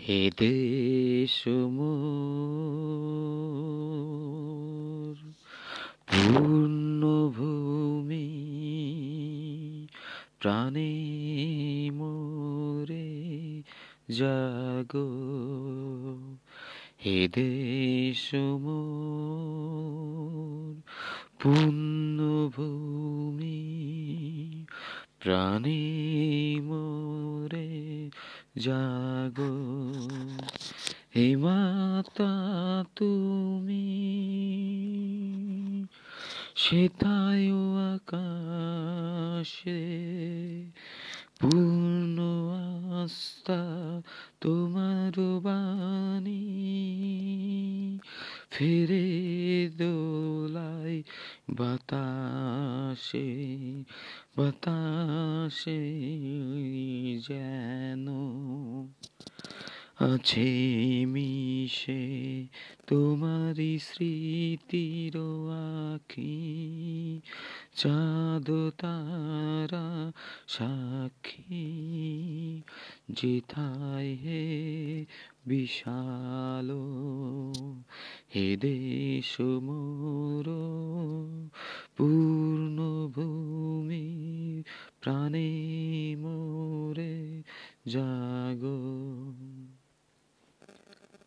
হে দেশ পূর্ণভূমি প্রাণে মোরে জাগো। হে দেশ পূর্ণভূমি প্রাণে মোরে জাগো। হে মাতা তুমি সেতায় আকাশে পূর্ণ আস্থা তোমার বাণী ফিরে দোলাই বাতাসে বাতাসে যেন আছে মিশে তোমারি স্মৃতির আখি, চাঁদ তারা সাক্ষী যেথায় হে বিশাল, হে দেশ মোর পূর্ণভূমি প্রাণে মোরে যা